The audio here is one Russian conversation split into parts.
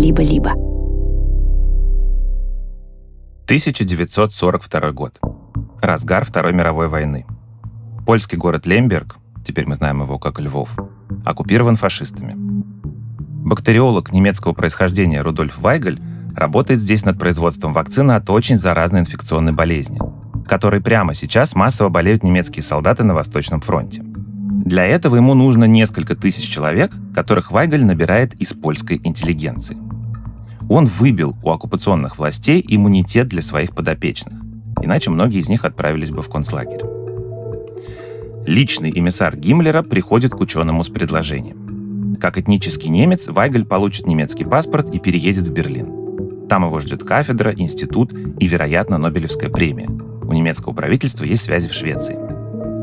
либо-либо. 1942 год. Разгар Второй мировой войны. Польский город Лемберг, теперь мы знаем его как Львов, оккупирован фашистами. Бактериолог немецкого происхождения Рудольф Вайгель работает здесь над производством вакцины от очень заразной инфекционной болезни, которой прямо сейчас массово болеют немецкие солдаты на Восточном фронте. Для этого ему нужно несколько тысяч человек, которых Вайгель набирает из польской интеллигенции. Он выбил у оккупационных властей иммунитет для своих подопечных, иначе многие из них отправились бы в концлагерь. Личный эмиссар Гиммлера приходит к ученому с предложением. Как этнический немец, Вайгель получит немецкий паспорт и переедет в Берлин. Там его ждет кафедра, институт и, вероятно, Нобелевская премия. У немецкого правительства есть связи в Швеции.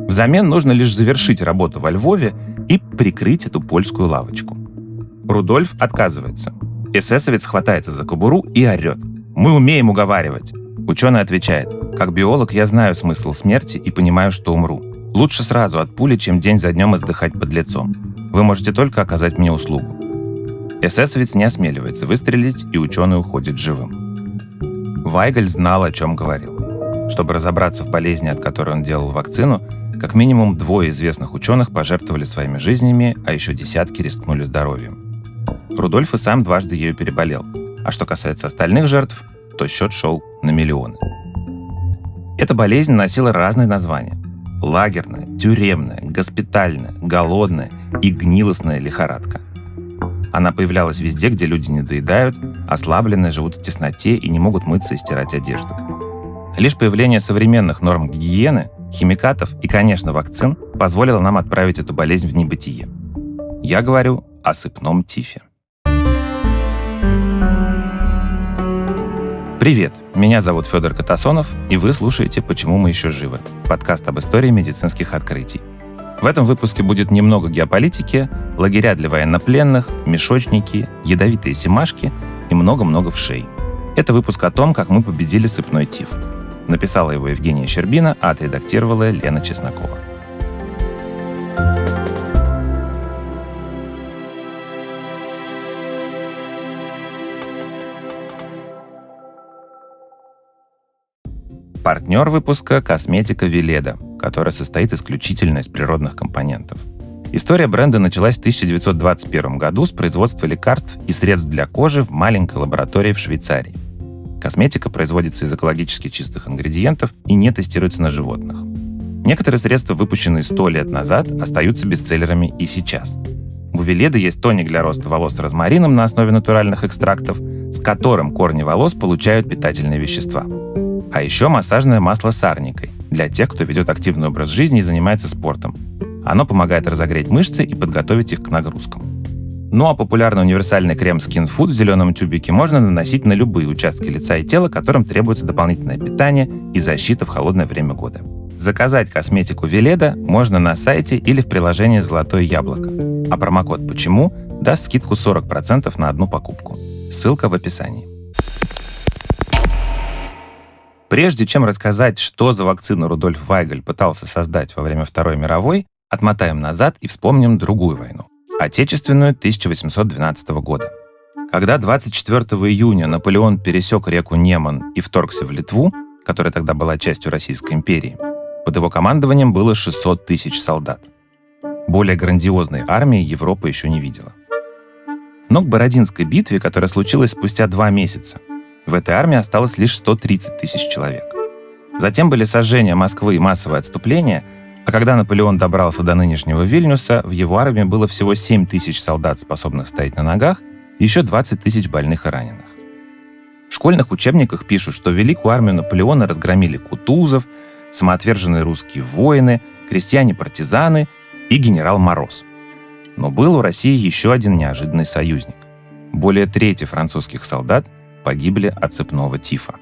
Взамен нужно лишь завершить работу во Львове и прикрыть эту польскую лавочку. Рудольф отказывается. Эсэсовец хватается за кобуру и орет. «Мы умеем уговаривать!» Ученый отвечает. «Как биолог я знаю смысл смерти и понимаю, что умру. Лучше сразу от пули, чем день за днем издыхать под лицом. Вы можете только оказать мне услугу. Эсэсовец не осмеливается выстрелить, и ученый уходит живым. Вайгель знал, о чем говорил. Чтобы разобраться в болезни, от которой он делал вакцину, как минимум двое известных ученых пожертвовали своими жизнями, а еще десятки рискнули здоровьем. Рудольф и сам дважды ею переболел. А что касается остальных жертв, то счет шел на миллионы. Эта болезнь носила разные названия лагерная, тюремная, госпитальная, голодная и гнилостная лихорадка. Она появлялась везде, где люди не доедают, ослабленные, живут в тесноте и не могут мыться и стирать одежду. Лишь появление современных норм гигиены, химикатов и, конечно, вакцин позволило нам отправить эту болезнь в небытие. Я говорю о сыпном тифе. Привет, меня зовут Федор Катасонов, и вы слушаете «Почему мы еще живы» — подкаст об истории медицинских открытий. В этом выпуске будет немного геополитики, лагеря для военнопленных, мешочники, ядовитые семашки и много-много вшей. Это выпуск о том, как мы победили сыпной тиф. Написала его Евгения Щербина, а отредактировала Лена Чеснокова. Партнер выпуска – косметика Веледа, которая состоит исключительно из природных компонентов. История бренда началась в 1921 году с производства лекарств и средств для кожи в маленькой лаборатории в Швейцарии. Косметика производится из экологически чистых ингредиентов и не тестируется на животных. Некоторые средства, выпущенные 100 лет назад, остаются бестселлерами и сейчас. У Веледа есть тоник для роста волос с розмарином на основе натуральных экстрактов, с которым корни волос получают питательные вещества. А еще массажное масло с арникой для тех, кто ведет активный образ жизни и занимается спортом. Оно помогает разогреть мышцы и подготовить их к нагрузкам. Ну а популярный универсальный крем Skin Food в зеленом тюбике можно наносить на любые участки лица и тела, которым требуется дополнительное питание и защита в холодное время года. Заказать косметику Веледа можно на сайте или в приложении «Золотое яблоко». А промокод «Почему» даст скидку 40% на одну покупку. Ссылка в описании. Прежде чем рассказать, что за вакцину Рудольф Вайгель пытался создать во время Второй мировой, отмотаем назад и вспомним другую войну – Отечественную 1812 года. Когда 24 июня Наполеон пересек реку Неман и вторгся в Литву, которая тогда была частью Российской империи, под его командованием было 600 тысяч солдат. Более грандиозной армии Европа еще не видела. Но к Бородинской битве, которая случилась спустя два месяца, в этой армии осталось лишь 130 тысяч человек. Затем были сожжения Москвы и массовое отступление, а когда Наполеон добрался до нынешнего Вильнюса, в его армии было всего 7 тысяч солдат, способных стоять на ногах, и еще 20 тысяч больных и раненых. В школьных учебниках пишут, что великую армию Наполеона разгромили Кутузов, самоотверженные русские воины, крестьяне-партизаны и генерал Мороз. Но был у России еще один неожиданный союзник. Более трети французских солдат погибли от цепного тифа.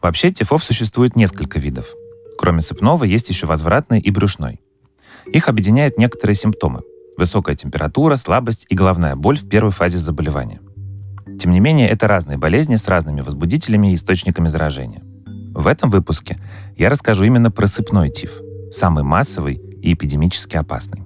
Вообще тифов существует несколько видов. Кроме цепного есть еще возвратный и брюшной. Их объединяют некоторые симптомы. Высокая температура, слабость и головная боль в первой фазе заболевания. Тем не менее, это разные болезни с разными возбудителями и источниками заражения. В этом выпуске я расскажу именно про сыпной тиф, самый массовый и эпидемически опасный.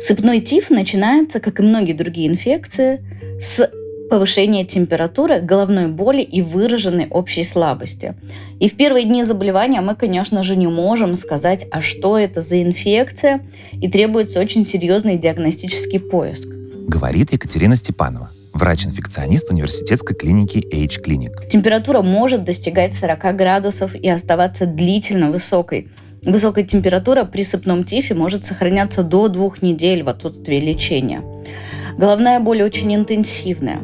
Сыпной тиф начинается, как и многие другие инфекции, с повышения температуры, головной боли и выраженной общей слабости. И в первые дни заболевания мы, конечно же, не можем сказать, а что это за инфекция, и требуется очень серьезный диагностический поиск. Говорит Екатерина Степанова, врач-инфекционист университетской клиники H-Clinic. Температура может достигать 40 градусов и оставаться длительно высокой – Высокая температура при сыпном тифе может сохраняться до двух недель в отсутствии лечения. Головная боль очень интенсивная.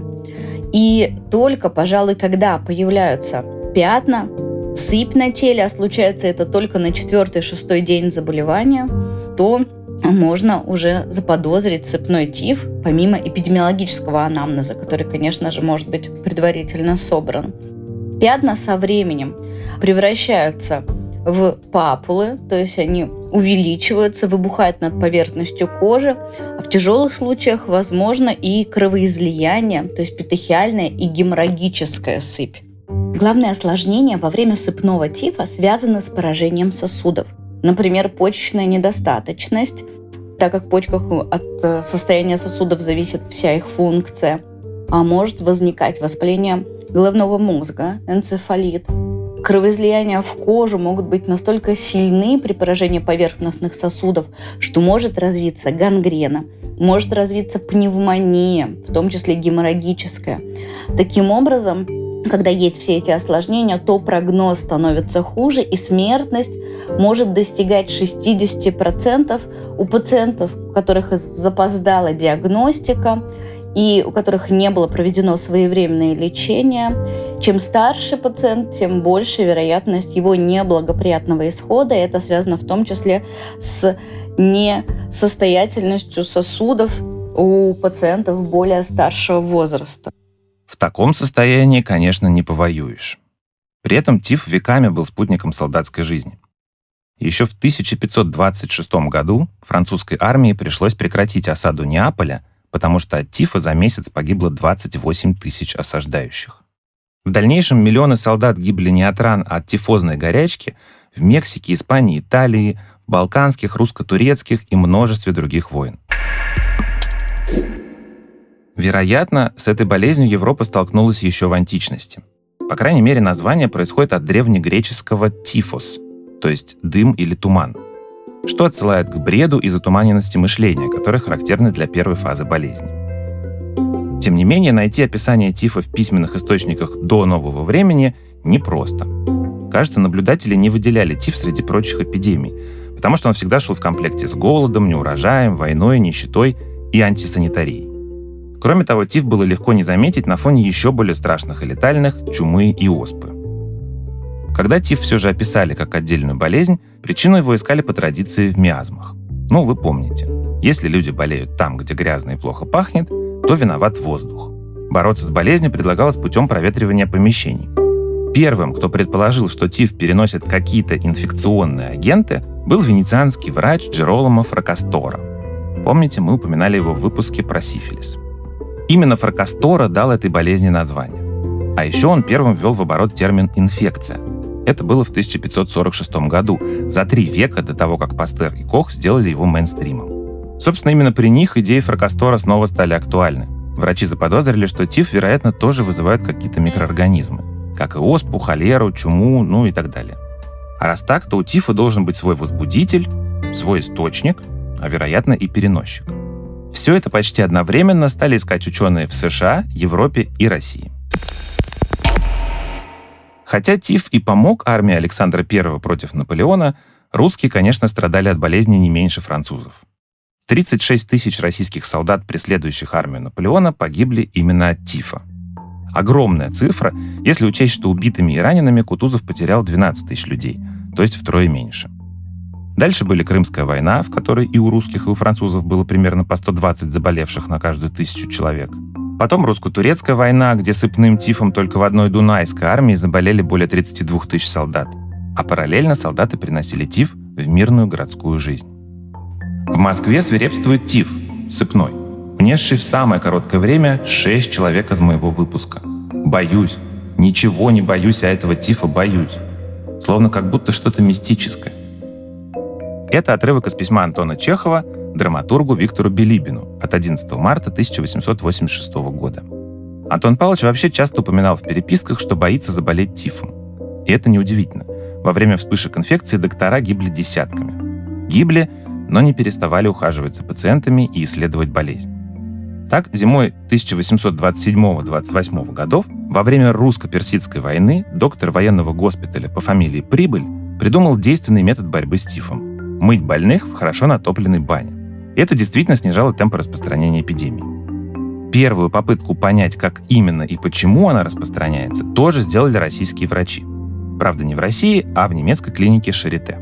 И только, пожалуй, когда появляются пятна, сыпь на теле, а случается это только на четвертый-шестой день заболевания, то можно уже заподозрить сыпной тиф, помимо эпидемиологического анамнеза, который, конечно же, может быть предварительно собран. Пятна со временем превращаются в папулы, то есть они увеличиваются, выбухают над поверхностью кожи, а в тяжелых случаях возможно и кровоизлияние, то есть петехиальная и геморрагическая сыпь. Главное осложнение во время сыпного тифа связано с поражением сосудов. Например, почечная недостаточность, так как в почках от э, состояния сосудов зависит вся их функция. А может возникать воспаление головного мозга, энцефалит, Кровоизлияния в кожу могут быть настолько сильны при поражении поверхностных сосудов, что может развиться гангрена, может развиться пневмония, в том числе геморрагическая. Таким образом, когда есть все эти осложнения, то прогноз становится хуже, и смертность может достигать 60% у пациентов, у которых запоздала диагностика и у которых не было проведено своевременное лечение. Чем старше пациент, тем больше вероятность его неблагоприятного исхода. Это связано в том числе с несостоятельностью сосудов у пациентов более старшего возраста. В таком состоянии, конечно, не повоюешь. При этом тиф веками был спутником солдатской жизни. Еще в 1526 году французской армии пришлось прекратить осаду Неаполя – потому что от тифа за месяц погибло 28 тысяч осаждающих. В дальнейшем миллионы солдат гибли не от ран, а от тифозной горячки в Мексике, Испании, Италии, балканских, русско-турецких и множестве других войн. Вероятно, с этой болезнью Европа столкнулась еще в античности. По крайней мере, название происходит от древнегреческого «тифос», то есть «дым» или «туман», что отсылает к бреду и затуманенности мышления, которые характерны для первой фазы болезни. Тем не менее, найти описание тифа в письменных источниках до нового времени непросто. Кажется, наблюдатели не выделяли тиф среди прочих эпидемий, потому что он всегда шел в комплекте с голодом, неурожаем, войной, нищетой и антисанитарией. Кроме того, тиф было легко не заметить на фоне еще более страшных и летальных чумы и оспы. Когда тиф все же описали как отдельную болезнь, причину его искали по традиции в миазмах. Ну, вы помните, если люди болеют там, где грязно и плохо пахнет, то виноват воздух. Бороться с болезнью предлагалось путем проветривания помещений. Первым, кто предположил, что тиф переносит какие-то инфекционные агенты, был венецианский врач Джероломо Фракастора. Помните, мы упоминали его в выпуске про сифилис. Именно Фракастора дал этой болезни название. А еще он первым ввел в оборот термин «инфекция», это было в 1546 году, за три века до того, как Пастер и Кох сделали его мейнстримом. Собственно, именно при них идеи Фракастора снова стали актуальны. Врачи заподозрили, что тиф, вероятно, тоже вызывает какие-то микроорганизмы, как и оспу, холеру, чуму, ну и так далее. А раз так, то у тифа должен быть свой возбудитель, свой источник, а вероятно и переносчик. Все это почти одновременно стали искать ученые в США, Европе и России. Хотя ТИФ и помог армии Александра I против Наполеона, русские, конечно, страдали от болезни не меньше французов. 36 тысяч российских солдат, преследующих армию Наполеона, погибли именно от тифа. Огромная цифра, если учесть, что убитыми и ранеными Кутузов потерял 12 тысяч людей, то есть втрое меньше. Дальше были Крымская война, в которой и у русских, и у французов было примерно по 120 заболевших на каждую тысячу человек – Потом русско-турецкая война, где сыпным тифом только в одной Дунайской армии заболели более 32 тысяч солдат. А параллельно солдаты приносили тиф в мирную городскую жизнь. В Москве свирепствует тиф, сыпной, унесший в самое короткое время 6 человек из моего выпуска. Боюсь, ничего не боюсь, а этого тифа боюсь. Словно как будто что-то мистическое. Это отрывок из письма Антона Чехова драматургу Виктору Билибину от 11 марта 1886 года. Антон Павлович вообще часто упоминал в переписках, что боится заболеть тифом. И это неудивительно. Во время вспышек инфекции доктора гибли десятками. Гибли, но не переставали ухаживать за пациентами и исследовать болезнь. Так, зимой 1827-28 годов, во время русско-персидской войны, доктор военного госпиталя по фамилии Прибыль придумал действенный метод борьбы с тифом – мыть больных в хорошо натопленной бане. Это действительно снижало темпы распространения эпидемии. Первую попытку понять, как именно и почему она распространяется, тоже сделали российские врачи. Правда, не в России, а в немецкой клинике Шарите.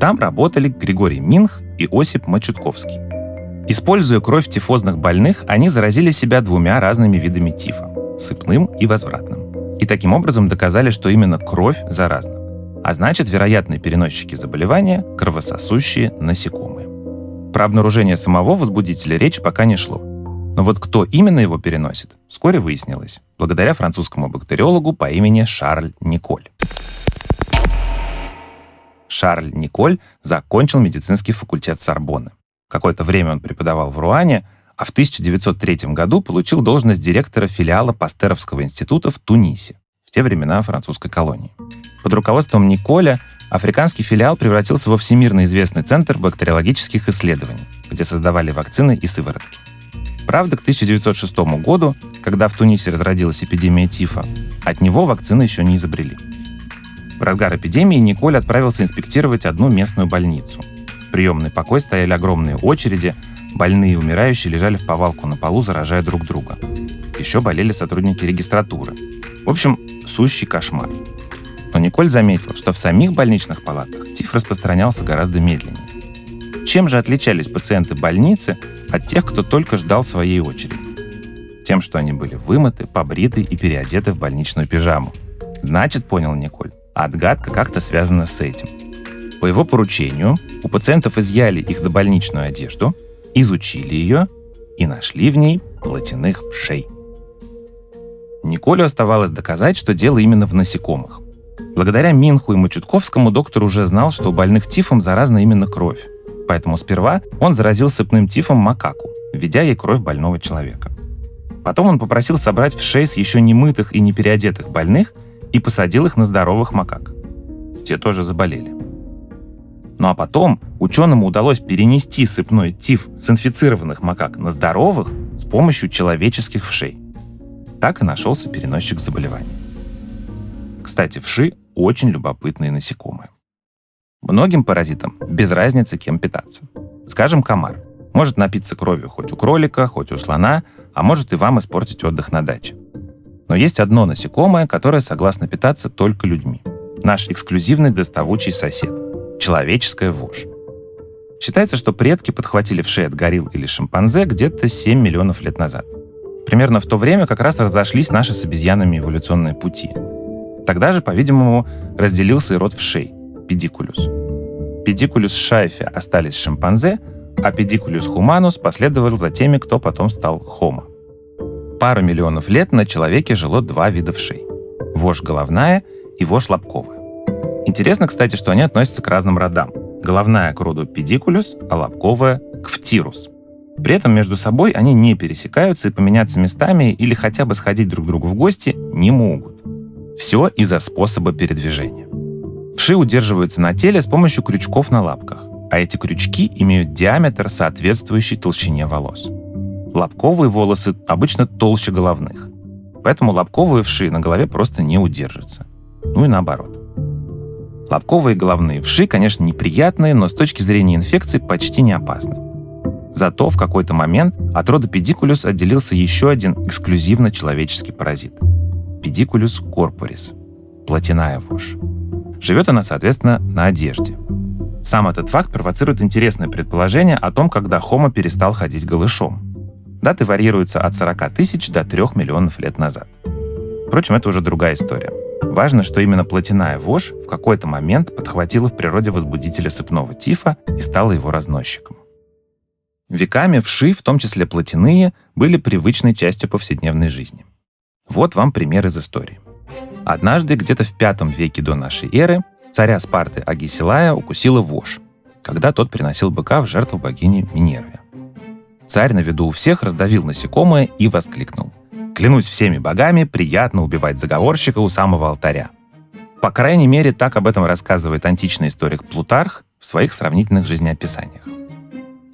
Там работали Григорий Минх и Осип Мачутковский. Используя кровь тифозных больных, они заразили себя двумя разными видами тифа – сыпным и возвратным. И таким образом доказали, что именно кровь заразна. А значит, вероятные переносчики заболевания – кровососущие насекомые. Про обнаружение самого возбудителя речь пока не шло. Но вот кто именно его переносит, вскоре выяснилось, благодаря французскому бактериологу по имени Шарль Николь. Шарль Николь закончил медицинский факультет Сорбонны. Какое-то время он преподавал в Руане, а в 1903 году получил должность директора филиала Пастеровского института в Тунисе, в те времена французской колонии. Под руководством Николя африканский филиал превратился во всемирно известный центр бактериологических исследований, где создавали вакцины и сыворотки. Правда, к 1906 году, когда в Тунисе разродилась эпидемия тифа, от него вакцины еще не изобрели. В разгар эпидемии Николь отправился инспектировать одну местную больницу – приемный покой стояли огромные очереди, больные и умирающие лежали в повалку на полу, заражая друг друга. Еще болели сотрудники регистратуры. В общем, сущий кошмар. Но Николь заметил, что в самих больничных палатах тиф распространялся гораздо медленнее. Чем же отличались пациенты больницы от тех, кто только ждал своей очереди? Тем, что они были вымыты, побриты и переодеты в больничную пижаму. Значит, понял Николь, отгадка как-то связана с этим – по его поручению у пациентов изъяли их добольничную одежду, изучили ее и нашли в ней плотяных вшей. Николю оставалось доказать, что дело именно в насекомых. Благодаря Минху и Мачутковскому доктор уже знал, что у больных тифом заразна именно кровь. Поэтому сперва он заразил сыпным тифом макаку, введя ей кровь больного человека. Потом он попросил собрать в шесть еще не мытых и не переодетых больных и посадил их на здоровых макак. Те тоже заболели. Ну а потом ученым удалось перенести сыпной тиф с инфицированных макак на здоровых с помощью человеческих вшей. Так и нашелся переносчик заболевания. Кстати, вши очень любопытные насекомые. Многим паразитам без разницы, кем питаться. Скажем, комар. Может напиться кровью хоть у кролика, хоть у слона, а может и вам испортить отдых на даче. Но есть одно насекомое, которое согласно питаться только людьми. Наш эксклюзивный доставучий сосед человеческая вошь. Считается, что предки подхватили вши от горилл или шимпанзе где-то 7 миллионов лет назад. Примерно в то время как раз разошлись наши с обезьянами эволюционные пути. Тогда же, по-видимому, разделился и род вшей – педикулюс. Педикулюс шайфе остались шимпанзе, а педикулюс хуманус последовал за теми, кто потом стал хомо. Пару миллионов лет на человеке жило два вида вшей – вошь головная и вошь лобковая. Интересно, кстати, что они относятся к разным родам. Головная к роду педикулюс, а лобковая к фтирус. При этом между собой они не пересекаются и поменяться местами или хотя бы сходить друг к другу в гости не могут. Все из-за способа передвижения. Вши удерживаются на теле с помощью крючков на лапках, а эти крючки имеют диаметр, соответствующий толщине волос. Лобковые волосы обычно толще головных, поэтому лобковые вши на голове просто не удержатся. Ну и наоборот. Лобковые головные вши, конечно, неприятные, но с точки зрения инфекции почти не опасны. Зато в какой-то момент от рода педикулюс отделился еще один эксклюзивно человеческий паразит – педикулюс корпорис – плотяная вошь. Живет она, соответственно, на одежде. Сам этот факт провоцирует интересное предположение о том, когда Хомо перестал ходить голышом. Даты варьируются от 40 тысяч до 3 миллионов лет назад. Впрочем, это уже другая история – Важно, что именно плотяная вошь в какой-то момент подхватила в природе возбудителя сыпного тифа и стала его разносчиком. Веками вши, в том числе плотяные, были привычной частью повседневной жизни. Вот вам пример из истории. Однажды, где-то в V веке до нашей эры, царя Спарты Агисилая укусила вошь. когда тот приносил быка в жертву богине Минерве. Царь на виду у всех раздавил насекомое и воскликнул. «Клянусь всеми богами, приятно убивать заговорщика у самого алтаря». По крайней мере, так об этом рассказывает античный историк Плутарх в своих сравнительных жизнеописаниях.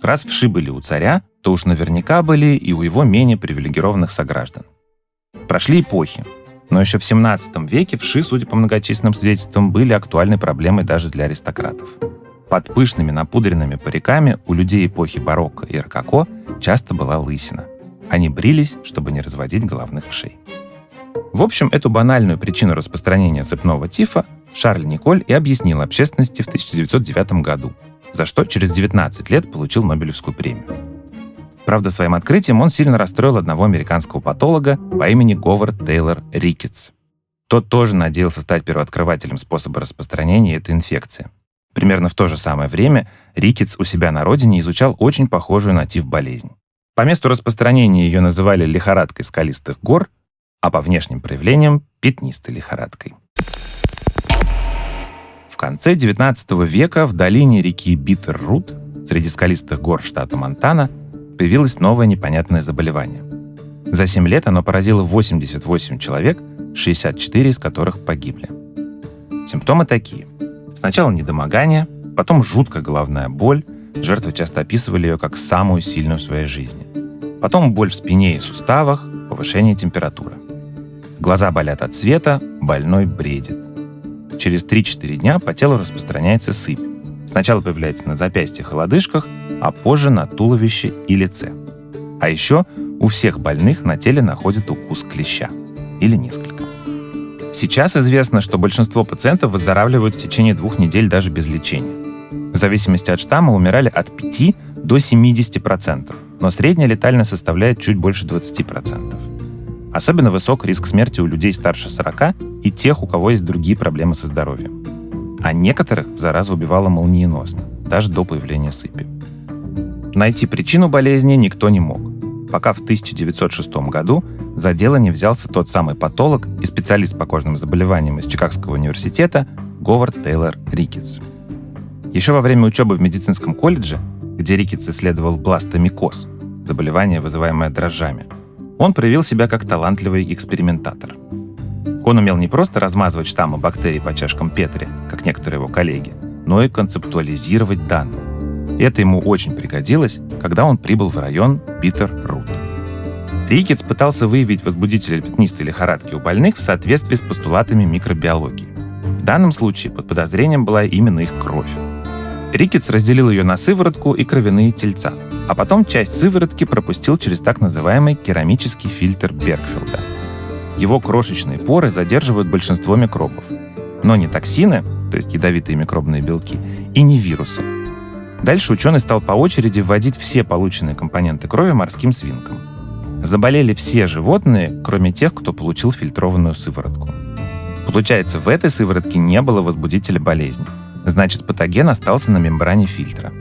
Раз вши были у царя, то уж наверняка были и у его менее привилегированных сограждан. Прошли эпохи, но еще в 17 веке вши, судя по многочисленным свидетельствам, были актуальной проблемой даже для аристократов. Под пышными напудренными париками у людей эпохи барокко и рококо часто была лысина. Они брились, чтобы не разводить головных вшей. В общем, эту банальную причину распространения цепного тифа Шарль Николь и объяснил общественности в 1909 году, за что через 19 лет получил Нобелевскую премию. Правда, своим открытием он сильно расстроил одного американского патолога по имени Говард Тейлор Рикетс. Тот тоже надеялся стать первооткрывателем способа распространения этой инфекции. Примерно в то же самое время Рикетс у себя на родине изучал очень похожую на тиф болезнь. По месту распространения ее называли лихорадкой скалистых гор, а по внешним проявлениям – пятнистой лихорадкой. В конце XIX века в долине реки Биттер-Рут, среди скалистых гор штата Монтана, появилось новое непонятное заболевание. За 7 лет оно поразило 88 человек, 64 из которых погибли. Симптомы такие. Сначала недомогание, потом жуткая головная боль, жертвы часто описывали ее как самую сильную в своей жизни. Потом боль в спине и суставах, повышение температуры. Глаза болят от света, больной бредит. Через 3-4 дня по телу распространяется сыпь. Сначала появляется на запястьях и лодыжках, а позже на туловище и лице. А еще у всех больных на теле находят укус клеща. Или несколько. Сейчас известно, что большинство пациентов выздоравливают в течение двух недель даже без лечения. В зависимости от штамма умирали от 5 до 70%, но средняя летальность составляет чуть больше 20%. Особенно высок риск смерти у людей старше 40 и тех, у кого есть другие проблемы со здоровьем. А некоторых зараза убивала молниеносно, даже до появления сыпи. Найти причину болезни никто не мог, пока в 1906 году за дело не взялся тот самый патолог и специалист по кожным заболеваниям из Чикагского университета Говард Тейлор Рикетс. Еще во время учебы в медицинском колледже, где Рикетс исследовал бластомикоз, заболевание, вызываемое дрожжами – он проявил себя как талантливый экспериментатор. Он умел не просто размазывать штаммы бактерий по чашкам Петри, как некоторые его коллеги, но и концептуализировать данные. Это ему очень пригодилось, когда он прибыл в район Питер-Рут. Рикетс пытался выявить возбудители пятнистой лихорадки у больных в соответствии с постулатами микробиологии. В данном случае под подозрением была именно их кровь. Рикетс разделил ее на сыворотку и кровяные тельца – а потом часть сыворотки пропустил через так называемый керамический фильтр Бергфилда. Его крошечные поры задерживают большинство микробов, но не токсины, то есть ядовитые микробные белки, и не вирусы. Дальше ученый стал по очереди вводить все полученные компоненты крови морским свинкам. Заболели все животные, кроме тех, кто получил фильтрованную сыворотку. Получается, в этой сыворотке не было возбудителя болезни. Значит, патоген остался на мембране фильтра.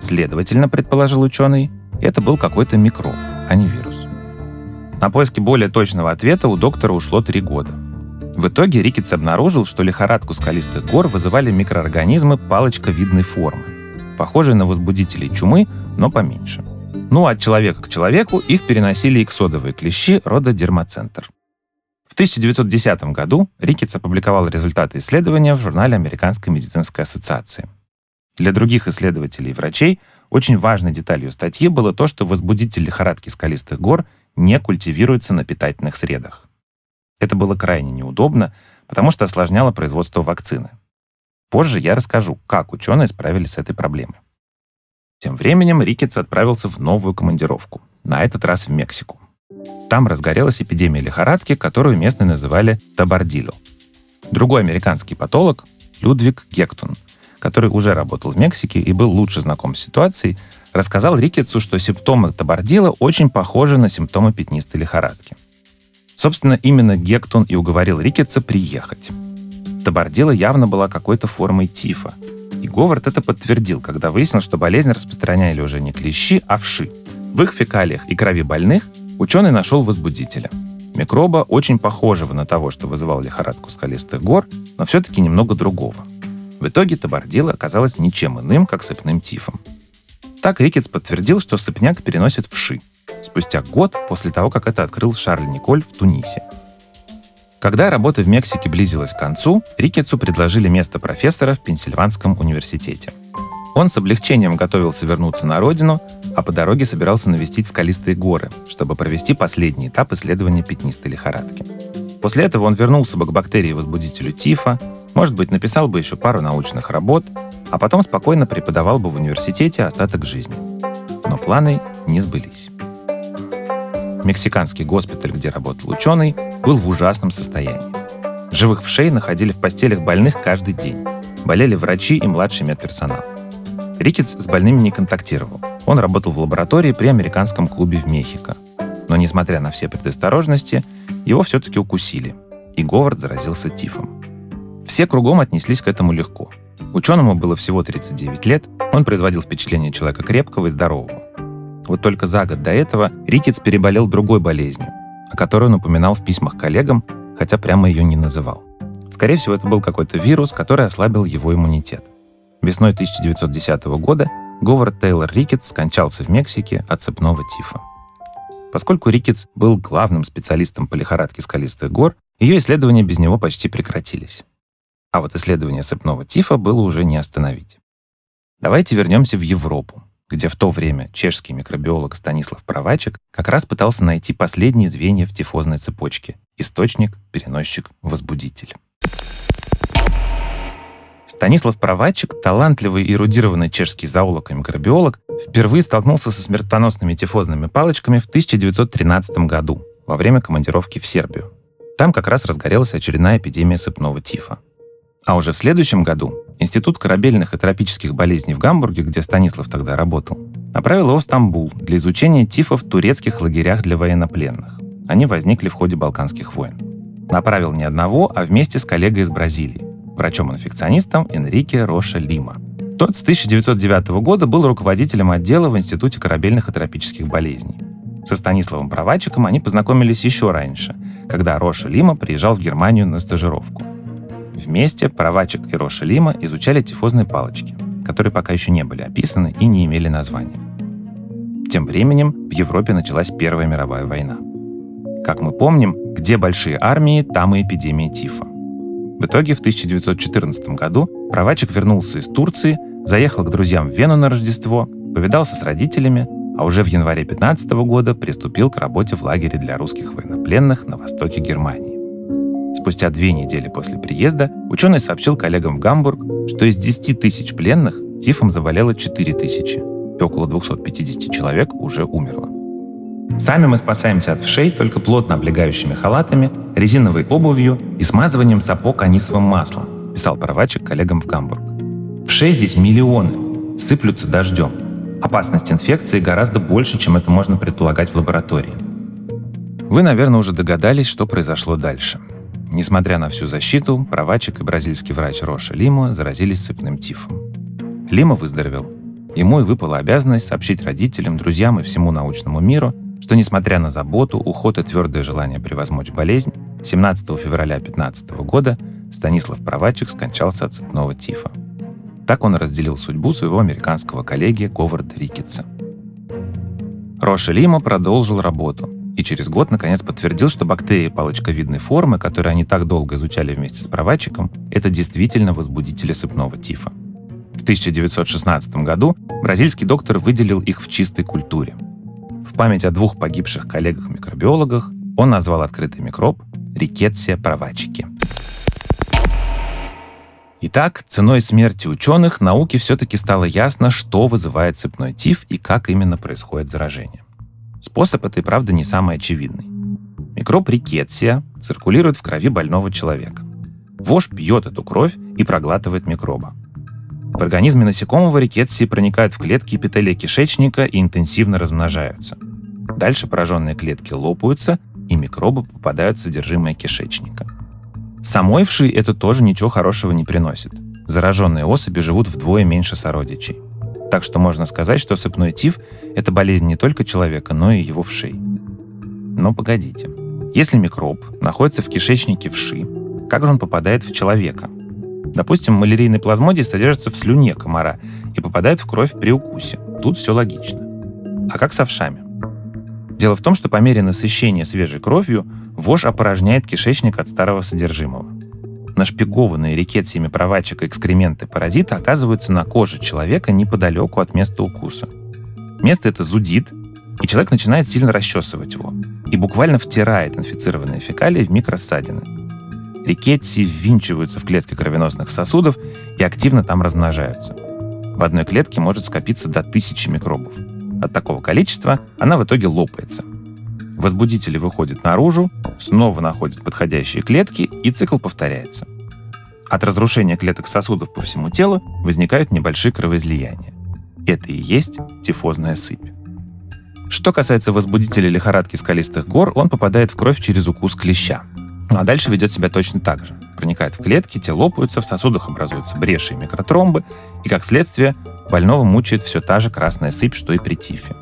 Следовательно, предположил ученый, это был какой-то микроб, а не вирус. На поиски более точного ответа у доктора ушло три года. В итоге Рикетс обнаружил, что лихорадку скалистых гор вызывали микроорганизмы палочковидной формы, похожие на возбудителей чумы, но поменьше. Ну от человека к человеку их переносили иксодовые клещи рода дермацентр. В 1910 году Рикетс опубликовал результаты исследования в журнале Американской медицинской ассоциации. Для других исследователей и врачей очень важной деталью статьи было то, что возбудитель лихорадки скалистых гор не культивируется на питательных средах. Это было крайне неудобно, потому что осложняло производство вакцины. Позже я расскажу, как ученые справились с этой проблемой. Тем временем Рикетс отправился в новую командировку, на этот раз в Мексику. Там разгорелась эпидемия лихорадки, которую местные называли табардило. Другой американский патолог, Людвиг Гектон, который уже работал в Мексике и был лучше знаком с ситуацией, рассказал Рикетсу, что симптомы табардила очень похожи на симптомы пятнистой лихорадки. Собственно, именно Гектон и уговорил Рикетса приехать. Табардила явно была какой-то формой тифа. И Говард это подтвердил, когда выяснил, что болезнь распространяли уже не клещи, а вши. В их фекалиях и крови больных ученый нашел возбудителя. Микроба, очень похожего на того, что вызывал лихорадку скалистых гор, но все-таки немного другого – В итоге табардила оказалась ничем иным, как сыпным тифом. Так Рикетс подтвердил, что сыпняк переносит вши, спустя год после того, как это открыл Шарль Николь в Тунисе. Когда работа в Мексике близилась к концу, Рикетсу предложили место профессора в Пенсильванском университете. Он с облегчением готовился вернуться на родину, а по дороге собирался навестить скалистые горы, чтобы провести последний этап исследования пятнистой лихорадки. После этого он вернулся бы к бактерии-возбудителю тифа, может быть, написал бы еще пару научных работ, а потом спокойно преподавал бы в университете остаток жизни. Но планы не сбылись. Мексиканский госпиталь, где работал ученый, был в ужасном состоянии. Живых вшей находили в постелях больных каждый день. Болели врачи и младший медперсонал. Рикетс с больными не контактировал. Он работал в лаборатории при американском клубе в Мехико. Но, несмотря на все предосторожности, его все-таки укусили, и Говард заразился тифом. Все кругом отнеслись к этому легко. Ученому было всего 39 лет, он производил впечатление человека крепкого и здорового. Вот только за год до этого Рикетс переболел другой болезнью, о которой он упоминал в письмах коллегам, хотя прямо ее не называл. Скорее всего, это был какой-то вирус, который ослабил его иммунитет. Весной 1910 года Говард Тейлор Рикетс скончался в Мексике от цепного тифа. Поскольку Рикетс был главным специалистом по лихорадке скалистых гор, ее исследования без него почти прекратились. А вот исследование сыпного тифа было уже не остановить. Давайте вернемся в Европу, где в то время чешский микробиолог Станислав Провачек как раз пытался найти последние звенья в тифозной цепочке – источник, переносчик, возбудитель. Станислав Провачек, талантливый и эрудированный чешский зоолог и микробиолог, впервые столкнулся со смертоносными тифозными палочками в 1913 году во время командировки в Сербию. Там как раз разгорелась очередная эпидемия сыпного тифа. А уже в следующем году Институт корабельных и тропических болезней в Гамбурге, где Станислав тогда работал, направил его в Стамбул для изучения тифа в турецких лагерях для военнопленных. Они возникли в ходе Балканских войн. Направил не одного, а вместе с коллегой из Бразилии, врачом-инфекционистом Энрике Роша Лима. Тот с 1909 года был руководителем отдела в Институте корабельных и тропических болезней. Со Станиславом Провачиком они познакомились еще раньше, когда Роша Лима приезжал в Германию на стажировку. Вместе Провачик и Роша Лима изучали тифозные палочки, которые пока еще не были описаны и не имели названия. Тем временем в Европе началась Первая мировая война. Как мы помним, где большие армии, там и эпидемия тифа. В итоге в 1914 году Провачик вернулся из Турции, заехал к друзьям в Вену на Рождество, повидался с родителями, а уже в январе 15 года приступил к работе в лагере для русских военнопленных на востоке Германии. Спустя две недели после приезда ученый сообщил коллегам в Гамбург, что из 10 тысяч пленных тифом заболело 4 тысячи, и около 250 человек уже умерло. Сами мы спасаемся от вшей только плотно облегающими халатами, резиновой обувью и смазыванием сапог анисовым маслом, писал Провачек коллегам в Гамбург. Вшей здесь миллионы, сыплются дождем. Опасность инфекции гораздо больше, чем это можно предполагать в лаборатории. Вы, наверное, уже догадались, что произошло дальше. Несмотря на всю защиту, Провачек и бразильский врач Роша Лима заразились сыпным тифом. Лима выздоровел. Ему и выпала обязанность сообщить родителям, друзьям и всему научному миру, что, несмотря на заботу, уход и твердое желание превозмочь болезнь, 17 февраля 2015 года Станислав Провачек скончался от цепного тифа. Так он разделил судьбу своего американского коллеги Говарда Рикетса. Роша Лима продолжил работу и через год наконец подтвердил, что бактерии палочковидной формы, которые они так долго изучали вместе с Провачиком, это действительно возбудители сыпного тифа. В 1916 году бразильский доктор выделил их в чистой культуре – в память о двух погибших коллегах-микробиологах он назвал открытый микроб рикетсия правачики. Итак, ценой смерти ученых науке все-таки стало ясно, что вызывает цепной тиф и как именно происходит заражение. Способ этой, правда, не самый очевидный. Микроб рикетсия циркулирует в крови больного человека. Вож пьет эту кровь и проглатывает микроба. В организме насекомого рикетсии проникают в клетки эпителия кишечника и интенсивно размножаются. Дальше пораженные клетки лопаются, и микробы попадают в содержимое кишечника. Самой вши это тоже ничего хорошего не приносит. Зараженные особи живут вдвое меньше сородичей. Так что можно сказать, что сыпной тиф – это болезнь не только человека, но и его вшей. Но погодите. Если микроб находится в кишечнике вши, как же он попадает в человека? Допустим, малярийный плазмодий содержится в слюне комара и попадает в кровь при укусе. Тут все логично. А как с овшами? Дело в том, что по мере насыщения свежей кровью вож опорожняет кишечник от старого содержимого. Нашпигованные рикетсиями проводчика экскременты паразита оказываются на коже человека неподалеку от места укуса. Место это зудит, и человек начинает сильно расчесывать его и буквально втирает инфицированные фекалии в микросадины. Рикетси ввинчиваются в клетки кровеносных сосудов и активно там размножаются. В одной клетке может скопиться до тысячи микробов. От такого количества она в итоге лопается. Возбудители выходят наружу, снова находят подходящие клетки, и цикл повторяется. От разрушения клеток сосудов по всему телу возникают небольшие кровоизлияния. Это и есть тифозная сыпь. Что касается возбудителя лихорадки скалистых гор, он попадает в кровь через укус клеща. Ну а дальше ведет себя точно так же. Проникает в клетки, те лопаются, в сосудах образуются бреши и микротромбы, и как следствие больного мучает все та же красная сыпь, что и при тифе.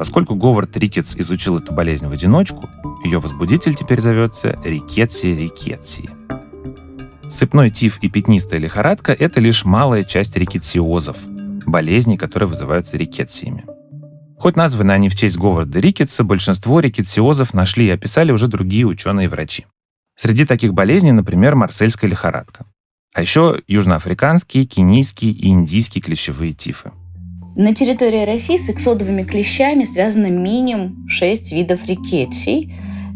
Поскольку Говард Рикетс изучил эту болезнь в одиночку, ее возбудитель теперь зовется рикетсия рикетсии. Сыпной тиф и пятнистая лихорадка – это лишь малая часть рикетсиозов, болезней, которые вызываются рикетсиями. Хоть названы они в честь Говарда Рикетса, большинство рикетсиозов нашли и описали уже другие ученые и врачи. Среди таких болезней, например, марсельская лихорадка. А еще южноафриканские, кенийские и индийские клещевые тифы. На территории России с эксодовыми клещами связано минимум 6 видов рикетсий.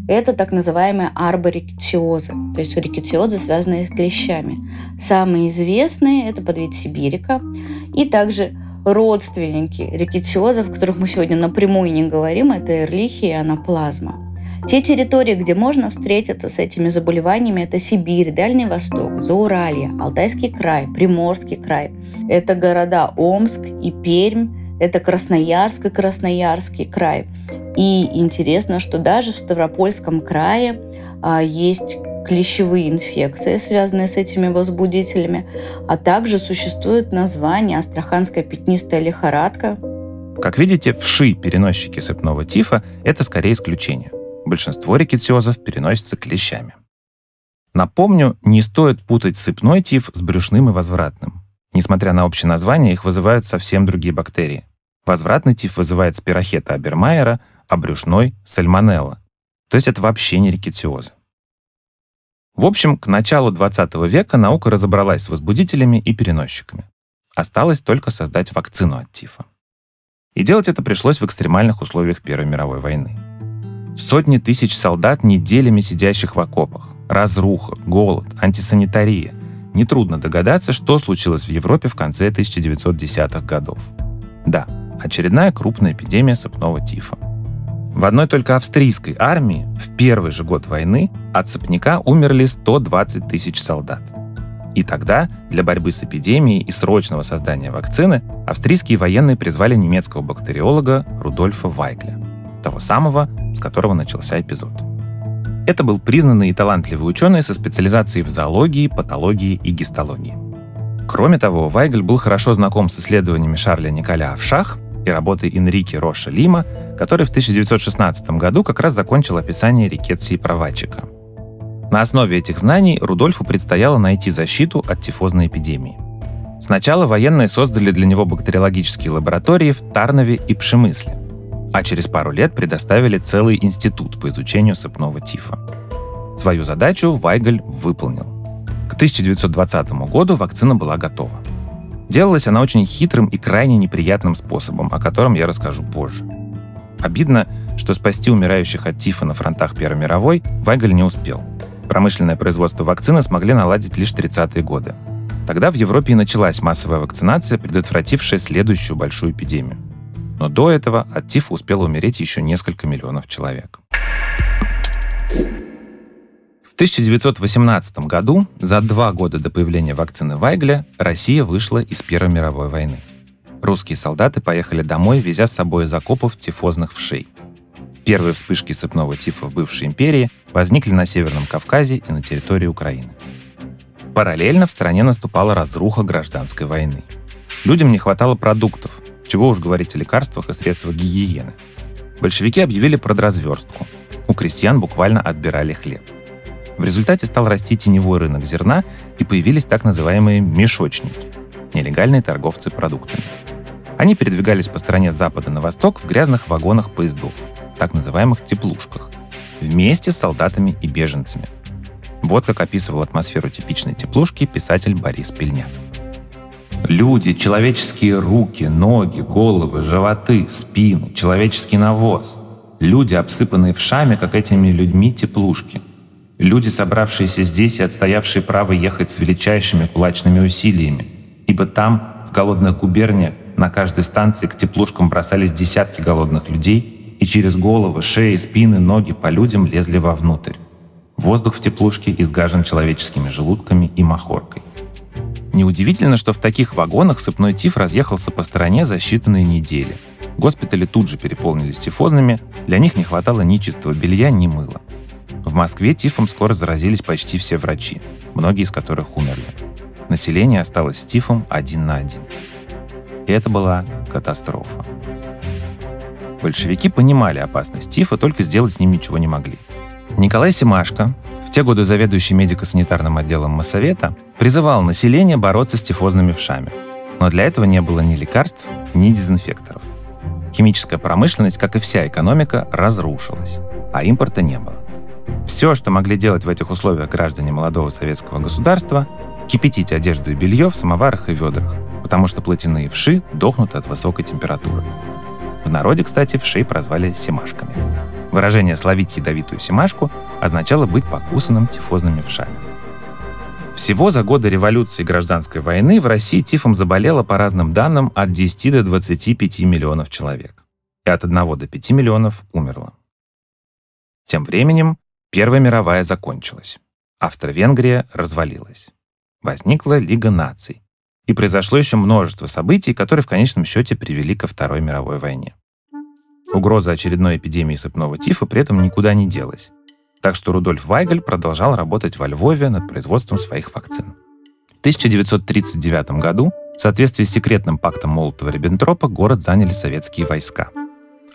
Это так называемые арборикетиозы, то есть рикетиозы, связанные с клещами. Самые известные – это подвид сибирика и также родственники рикетиозов, о которых мы сегодня напрямую не говорим, это эрлихия и анаплазма. Те территории, где можно встретиться с этими заболеваниями, это Сибирь, Дальний Восток, Зауралье, Алтайский край, Приморский край. Это города Омск и Пермь, это Красноярск и Красноярский край. И интересно, что даже в Ставропольском крае а, есть клещевые инфекции, связанные с этими возбудителями, а также существует название астраханская пятнистая лихорадка. Как видите, вши, переносчики сыпного тифа, это скорее исключение. Большинство рикетсиозов переносятся клещами. Напомню, не стоит путать сыпной тиф с брюшным и возвратным. Несмотря на общее название, их вызывают совсем другие бактерии. Возвратный тиф вызывает спирохета абермайера, а брюшной — сальмонелла. То есть это вообще не рикетсиозы. В общем, к началу 20 века наука разобралась с возбудителями и переносчиками. Осталось только создать вакцину от тифа. И делать это пришлось в экстремальных условиях Первой мировой войны. Сотни тысяч солдат, неделями сидящих в окопах, разруха, голод, антисанитария. Нетрудно догадаться, что случилось в Европе в конце 1910-х годов. Да, очередная крупная эпидемия сыпного тифа. В одной только австрийской армии в первый же год войны от цепняка умерли 120 тысяч солдат. И тогда для борьбы с эпидемией и срочного создания вакцины австрийские военные призвали немецкого бактериолога Рудольфа Вайгля, того самого, с которого начался эпизод. Это был признанный и талантливый ученый со специализацией в зоологии, патологии и гистологии. Кроме того, Вайгль был хорошо знаком с исследованиями Шарля Николя Авшах и работой Энрике Роша Лима, который в 1916 году как раз закончил описание рикетсии провадчика. На основе этих знаний Рудольфу предстояло найти защиту от тифозной эпидемии. Сначала военные создали для него бактериологические лаборатории в Тарнове и Пшемысле, а через пару лет предоставили целый институт по изучению сыпного тифа. Свою задачу Вайгаль выполнил. К 1920 году вакцина была готова. Делалась она очень хитрым и крайне неприятным способом, о котором я расскажу позже. Обидно, что спасти умирающих от тифа на фронтах Первой мировой Вайгаль не успел. Промышленное производство вакцины смогли наладить лишь 30-е годы. Тогда в Европе и началась массовая вакцинация, предотвратившая следующую большую эпидемию. Но до этого от тифа успело умереть еще несколько миллионов человек. В 1918 году, за два года до появления вакцины Вайгля, Россия вышла из Первой мировой войны. Русские солдаты поехали домой, везя с собой из окопов тифозных вшей. Первые вспышки сыпного тифа в бывшей империи возникли на Северном Кавказе и на территории Украины. Параллельно в стране наступала разруха гражданской войны. Людям не хватало продуктов, чего уж говорить о лекарствах и средствах гигиены. Большевики объявили продразверстку. У крестьян буквально отбирали хлеб. В результате стал расти теневой рынок зерна и появились так называемые мешочники – нелегальные торговцы продуктами. Они передвигались по стране с запада на восток в грязных вагонах поездов, так называемых теплушках, вместе с солдатами и беженцами. Вот как описывал атмосферу типичной теплушки писатель Борис Пельняк. Люди, человеческие руки, ноги, головы, животы, спины, человеческий навоз. Люди, обсыпанные вшами, как этими людьми теплушки. Люди, собравшиеся здесь и отстоявшие право ехать с величайшими кулачными усилиями. Ибо там, в голодных губерниях, на каждой станции к теплушкам бросались десятки голодных людей, и через головы, шеи, спины, ноги по людям лезли вовнутрь. Воздух в теплушке изгажен человеческими желудками и махоркой. Неудивительно, что в таких вагонах сыпной тиф разъехался по стране за считанные недели. Госпитали тут же переполнились тифозными, для них не хватало ни чистого белья, ни мыла. В Москве тифом скоро заразились почти все врачи, многие из которых умерли. Население осталось с тифом один на один. И это была катастрофа. Большевики понимали опасность тифа, только сделать с ним ничего не могли. Николай Семашко, в те годы заведующий медико-санитарным отделом Моссовета, призывал население бороться с тифозными вшами. Но для этого не было ни лекарств, ни дезинфекторов. Химическая промышленность, как и вся экономика, разрушилась, а импорта не было. Все, что могли делать в этих условиях граждане молодого советского государства, кипятить одежду и белье в самоварах и ведрах, потому что плотяные вши дохнут от высокой температуры. В народе, кстати, вшей прозвали семашками. Выражение «словить ядовитую семашку» означало быть покусанным тифозными вшами. Всего за годы революции и гражданской войны в России тифом заболело, по разным данным, от 10 до 25 миллионов человек. И от 1 до 5 миллионов умерло. Тем временем Первая мировая закончилась. Австро-Венгрия развалилась. Возникла Лига наций. И произошло еще множество событий, которые в конечном счете привели ко Второй мировой войне. Угроза очередной эпидемии сыпного тифа при этом никуда не делась. Так что Рудольф Вайгель продолжал работать во Львове над производством своих вакцин. В 1939 году в соответствии с секретным пактом Молотова-Риббентропа город заняли советские войска.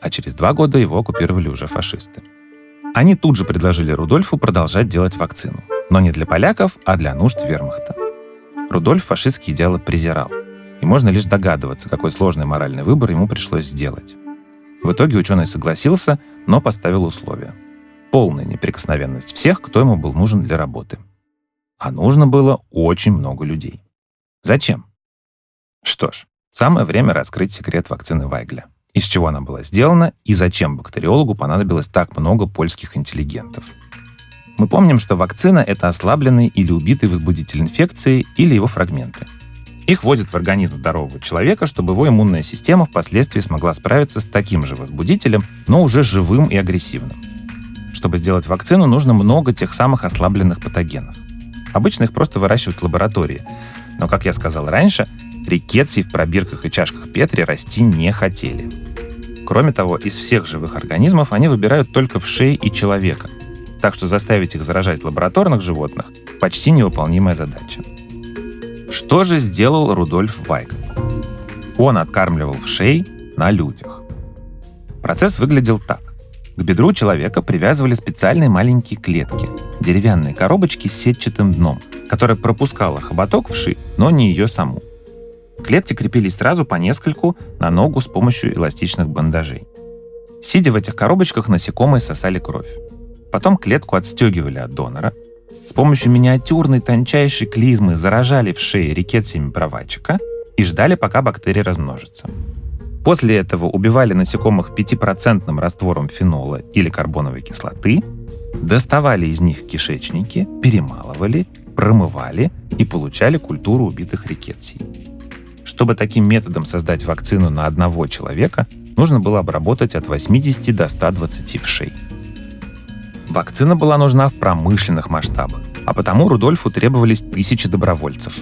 А через два года его оккупировали уже фашисты. Они тут же предложили Рудольфу продолжать делать вакцину. Но не для поляков, а для нужд вермахта. Рудольф фашистские идеалы презирал. И можно лишь догадываться, какой сложный моральный выбор ему пришлось сделать. В итоге ученый согласился, но поставил условия. Полная неприкосновенность всех, кто ему был нужен для работы. А нужно было очень много людей. Зачем? Что ж, самое время раскрыть секрет вакцины Вайгля. Из чего она была сделана и зачем бактериологу понадобилось так много польских интеллигентов. Мы помним, что вакцина — это ослабленный или убитый возбудитель инфекции или его фрагменты — их вводят в организм здорового человека, чтобы его иммунная система впоследствии смогла справиться с таким же возбудителем, но уже живым и агрессивным. Чтобы сделать вакцину, нужно много тех самых ослабленных патогенов. Обычно их просто выращивают в лаборатории. Но, как я сказал раньше, рикетсии в пробирках и чашках Петри расти не хотели. Кроме того, из всех живых организмов они выбирают только в шее и человека. Так что заставить их заражать лабораторных животных – почти невыполнимая задача. Что же сделал Рудольф Вайк? Он откармливал вшей на людях. Процесс выглядел так. К бедру человека привязывали специальные маленькие клетки, деревянные коробочки с сетчатым дном, которая пропускала хоботок вши, но не ее саму. Клетки крепились сразу по нескольку на ногу с помощью эластичных бандажей. Сидя в этих коробочках, насекомые сосали кровь. Потом клетку отстегивали от донора, с помощью миниатюрной тончайшей клизмы заражали в шее рикетсиями правачика и ждали, пока бактерии размножатся. После этого убивали насекомых 5% раствором фенола или карбоновой кислоты, доставали из них кишечники, перемалывали, промывали и получали культуру убитых рикетсий. Чтобы таким методом создать вакцину на одного человека, нужно было обработать от 80 до 120 вшей. Вакцина была нужна в промышленных масштабах, а потому Рудольфу требовались тысячи добровольцев.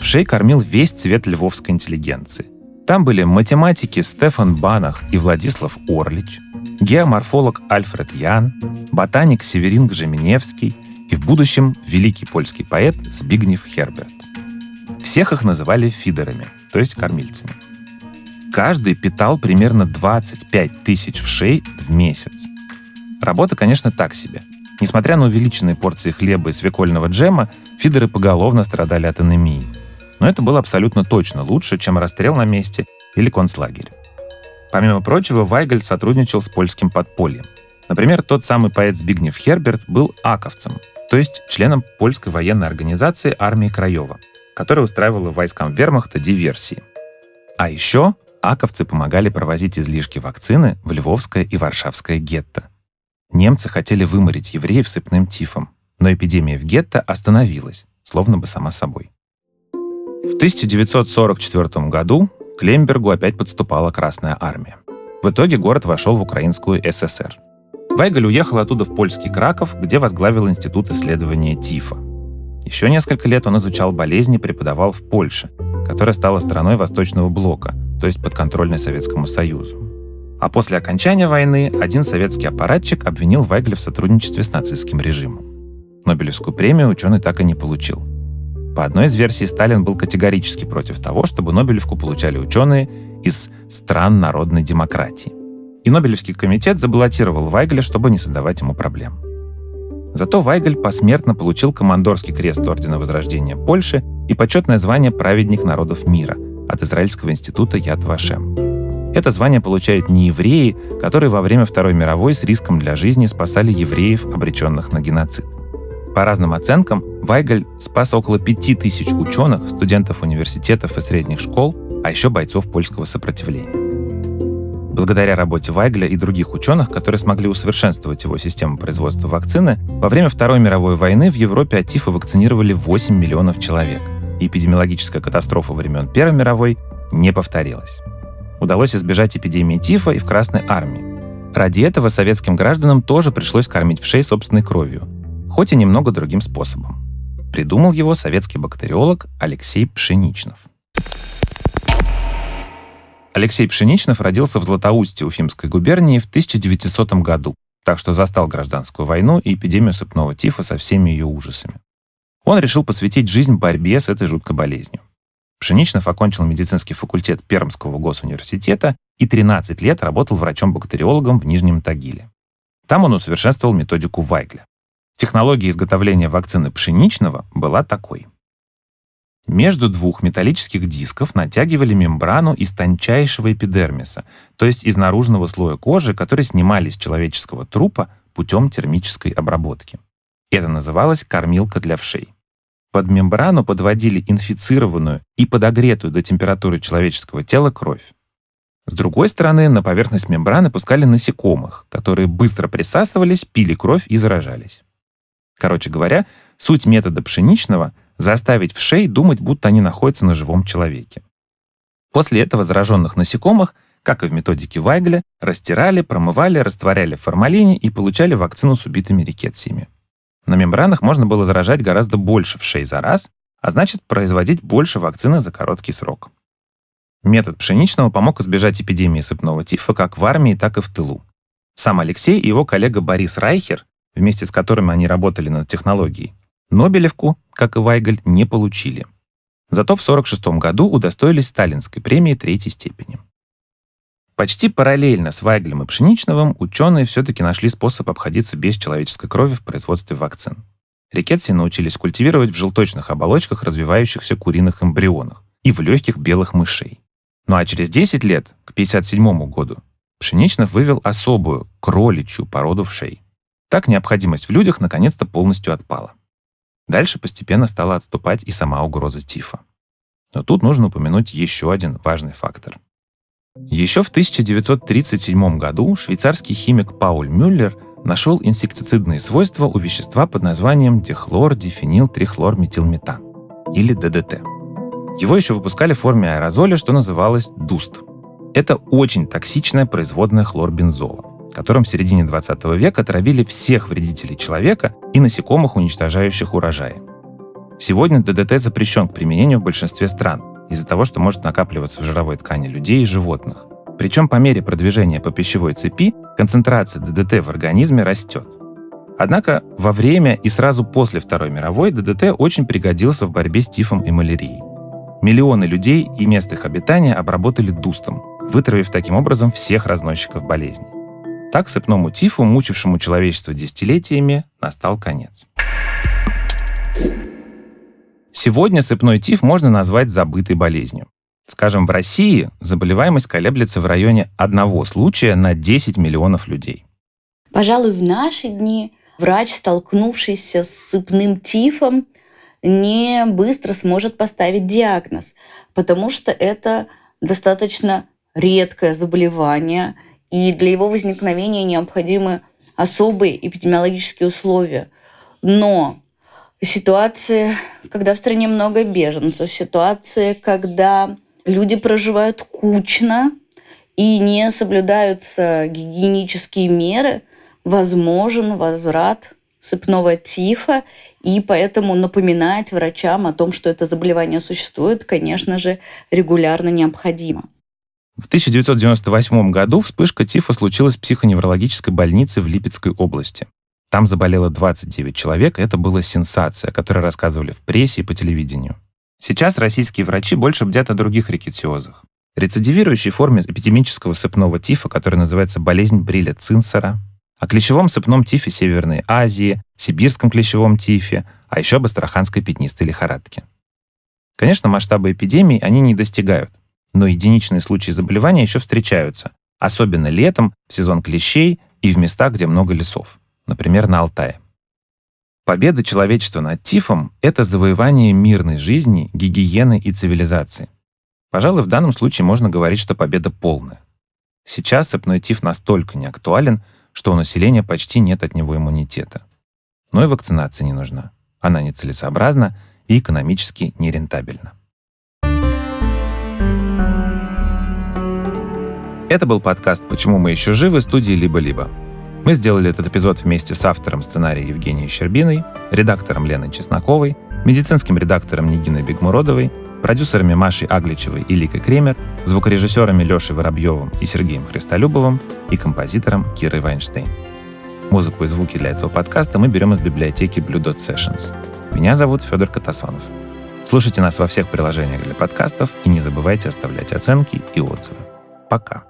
В шей кормил весь цвет львовской интеллигенции. Там были математики Стефан Банах и Владислав Орлич, геоморфолог Альфред Ян, ботаник Северин Гжеминевский и в будущем великий польский поэт Збигнев Херберт. Всех их называли фидерами, то есть кормильцами. Каждый питал примерно 25 тысяч вшей в месяц – Работа, конечно, так себе. Несмотря на увеличенные порции хлеба и свекольного джема, фидеры поголовно страдали от анемии. Но это было абсолютно точно лучше, чем расстрел на месте или концлагерь. Помимо прочего, Вайгель сотрудничал с польским подпольем. Например, тот самый поэт Збигнев Херберт был аковцем, то есть членом польской военной организации армии Краева, которая устраивала войскам вермахта диверсии. А еще аковцы помогали провозить излишки вакцины в Львовское и Варшавское гетто. Немцы хотели выморить евреев сыпным тифом, но эпидемия в гетто остановилась, словно бы сама собой. В 1944 году к Лембергу опять подступала Красная Армия. В итоге город вошел в Украинскую ССР. Вайгаль уехал оттуда в польский Краков, где возглавил Институт исследования ТИФа. Еще несколько лет он изучал болезни и преподавал в Польше, которая стала страной Восточного блока, то есть подконтрольной Советскому Союзу. А после окончания войны один советский аппаратчик обвинил Вайгля в сотрудничестве с нацистским режимом. Нобелевскую премию ученый так и не получил. По одной из версий, Сталин был категорически против того, чтобы Нобелевку получали ученые из стран народной демократии. И Нобелевский комитет забаллотировал Вайгля, чтобы не создавать ему проблем. Зато Вайгель посмертно получил командорский крест Ордена Возрождения Польши и почетное звание «Праведник народов мира» от Израильского института Яд Вашем. Это звание получают не евреи, которые во время Второй мировой с риском для жизни спасали евреев, обреченных на геноцид. По разным оценкам, Вайгаль спас около пяти тысяч ученых, студентов университетов и средних школ, а еще бойцов польского сопротивления. Благодаря работе Вайгля и других ученых, которые смогли усовершенствовать его систему производства вакцины, во время Второй мировой войны в Европе от тифа вакцинировали 8 миллионов человек. Эпидемиологическая катастрофа времен Первой мировой не повторилась. Удалось избежать эпидемии тифа и в Красной армии. Ради этого советским гражданам тоже пришлось кормить в шей собственной кровью, хоть и немного другим способом. Придумал его советский бактериолог Алексей Пшеничнов. Алексей Пшеничнов родился в Златоусте Уфимской губернии в 1900 году, так что застал гражданскую войну и эпидемию сыпного тифа со всеми ее ужасами. Он решил посвятить жизнь борьбе с этой жуткой болезнью. Пшеничнов окончил медицинский факультет Пермского госуниверситета и 13 лет работал врачом-бактериологом в Нижнем Тагиле. Там он усовершенствовал методику Вайгля. Технология изготовления вакцины пшеничного была такой. Между двух металлических дисков натягивали мембрану из тончайшего эпидермиса, то есть из наружного слоя кожи, который снимали с человеческого трупа путем термической обработки. Это называлось кормилка для вшей. Под мембрану подводили инфицированную и подогретую до температуры человеческого тела кровь. С другой стороны, на поверхность мембраны пускали насекомых, которые быстро присасывались, пили кровь и заражались. Короче говоря, суть метода пшеничного — заставить вшей думать, будто они находятся на живом человеке. После этого зараженных насекомых, как и в методике Вайгля, растирали, промывали, растворяли в формалине и получали вакцину с убитыми рикетсиями. На мембранах можно было заражать гораздо больше вшей за раз, а значит производить больше вакцины за короткий срок. Метод пшеничного помог избежать эпидемии сыпного тифа как в армии, так и в тылу. Сам Алексей и его коллега Борис Райхер вместе с которыми они работали над технологией, Нобелевку, как и Вайгаль, не получили. Зато в 1946 году удостоились Сталинской премии третьей степени. Почти параллельно с Вайглем и Пшеничновым ученые все-таки нашли способ обходиться без человеческой крови в производстве вакцин. Рикетси научились культивировать в желточных оболочках развивающихся куриных эмбрионах и в легких белых мышей. Ну а через 10 лет, к 1957 году, Пшеничнов вывел особую кроличью породу вшей. Так необходимость в людях наконец-то полностью отпала. Дальше постепенно стала отступать и сама угроза тифа. Но тут нужно упомянуть еще один важный фактор. Еще в 1937 году швейцарский химик Пауль Мюллер нашел инсектицидные свойства у вещества под названием дихлор-дифенилтрихлорметилметан, или ДДТ. Его еще выпускали в форме аэрозоля, что называлось ДУСТ. Это очень токсичное производное хлорбензола которым в середине 20 века травили всех вредителей человека и насекомых, уничтожающих урожаи. Сегодня ДДТ запрещен к применению в большинстве стран из-за того, что может накапливаться в жировой ткани людей и животных. Причем по мере продвижения по пищевой цепи концентрация ДДТ в организме растет. Однако во время и сразу после Второй мировой ДДТ очень пригодился в борьбе с тифом и малярией. Миллионы людей и мест их обитания обработали дустом, вытравив таким образом всех разносчиков болезней. Так сыпному тифу, мучившему человечество десятилетиями, настал конец. Сегодня сыпной тиф можно назвать забытой болезнью. Скажем, в России заболеваемость колеблется в районе одного случая на 10 миллионов людей. Пожалуй, в наши дни врач, столкнувшийся с сыпным тифом, не быстро сможет поставить диагноз, потому что это достаточно редкое заболевание, и для его возникновения необходимы особые эпидемиологические условия. Но ситуации, когда в стране много беженцев, ситуации, когда люди проживают кучно и не соблюдаются гигиенические меры, возможен возврат сыпного тифа, и поэтому напоминать врачам о том, что это заболевание существует, конечно же, регулярно необходимо. В 1998 году вспышка тифа случилась в психоневрологической больнице в Липецкой области. Там заболело 29 человек, и это была сенсация, которую рассказывали в прессе и по телевидению. Сейчас российские врачи больше бдят о других рикетиозах. Рецидивирующей форме эпидемического сыпного тифа, которая называется болезнь Бриля Цинцера, о клещевом сыпном тифе Северной Азии, сибирском клещевом тифе, а еще об астраханской пятнистой лихорадке. Конечно, масштабы эпидемий они не достигают, но единичные случаи заболевания еще встречаются, особенно летом, в сезон клещей и в местах, где много лесов, например, на Алтае. Победа человечества над тифом — это завоевание мирной жизни, гигиены и цивилизации. Пожалуй, в данном случае можно говорить, что победа полная. Сейчас сыпной тиф настолько не актуален, что у населения почти нет от него иммунитета. Но и вакцинация не нужна. Она нецелесообразна и экономически нерентабельна. Это был подкаст «Почему мы еще живы» студии «Либо-либо». Мы сделали этот эпизод вместе с автором сценария Евгенией Щербиной, редактором Леной Чесноковой, медицинским редактором Нигиной Бегмуродовой, продюсерами Машей Агличевой и Ликой Кремер, звукорежиссерами Лешей Воробьевым и Сергеем Христолюбовым и композитором Кирой Вайнштейн. Музыку и звуки для этого подкаста мы берем из библиотеки Blue Dot Sessions. Меня зовут Федор Катасонов. Слушайте нас во всех приложениях для подкастов и не забывайте оставлять оценки и отзывы. Пока.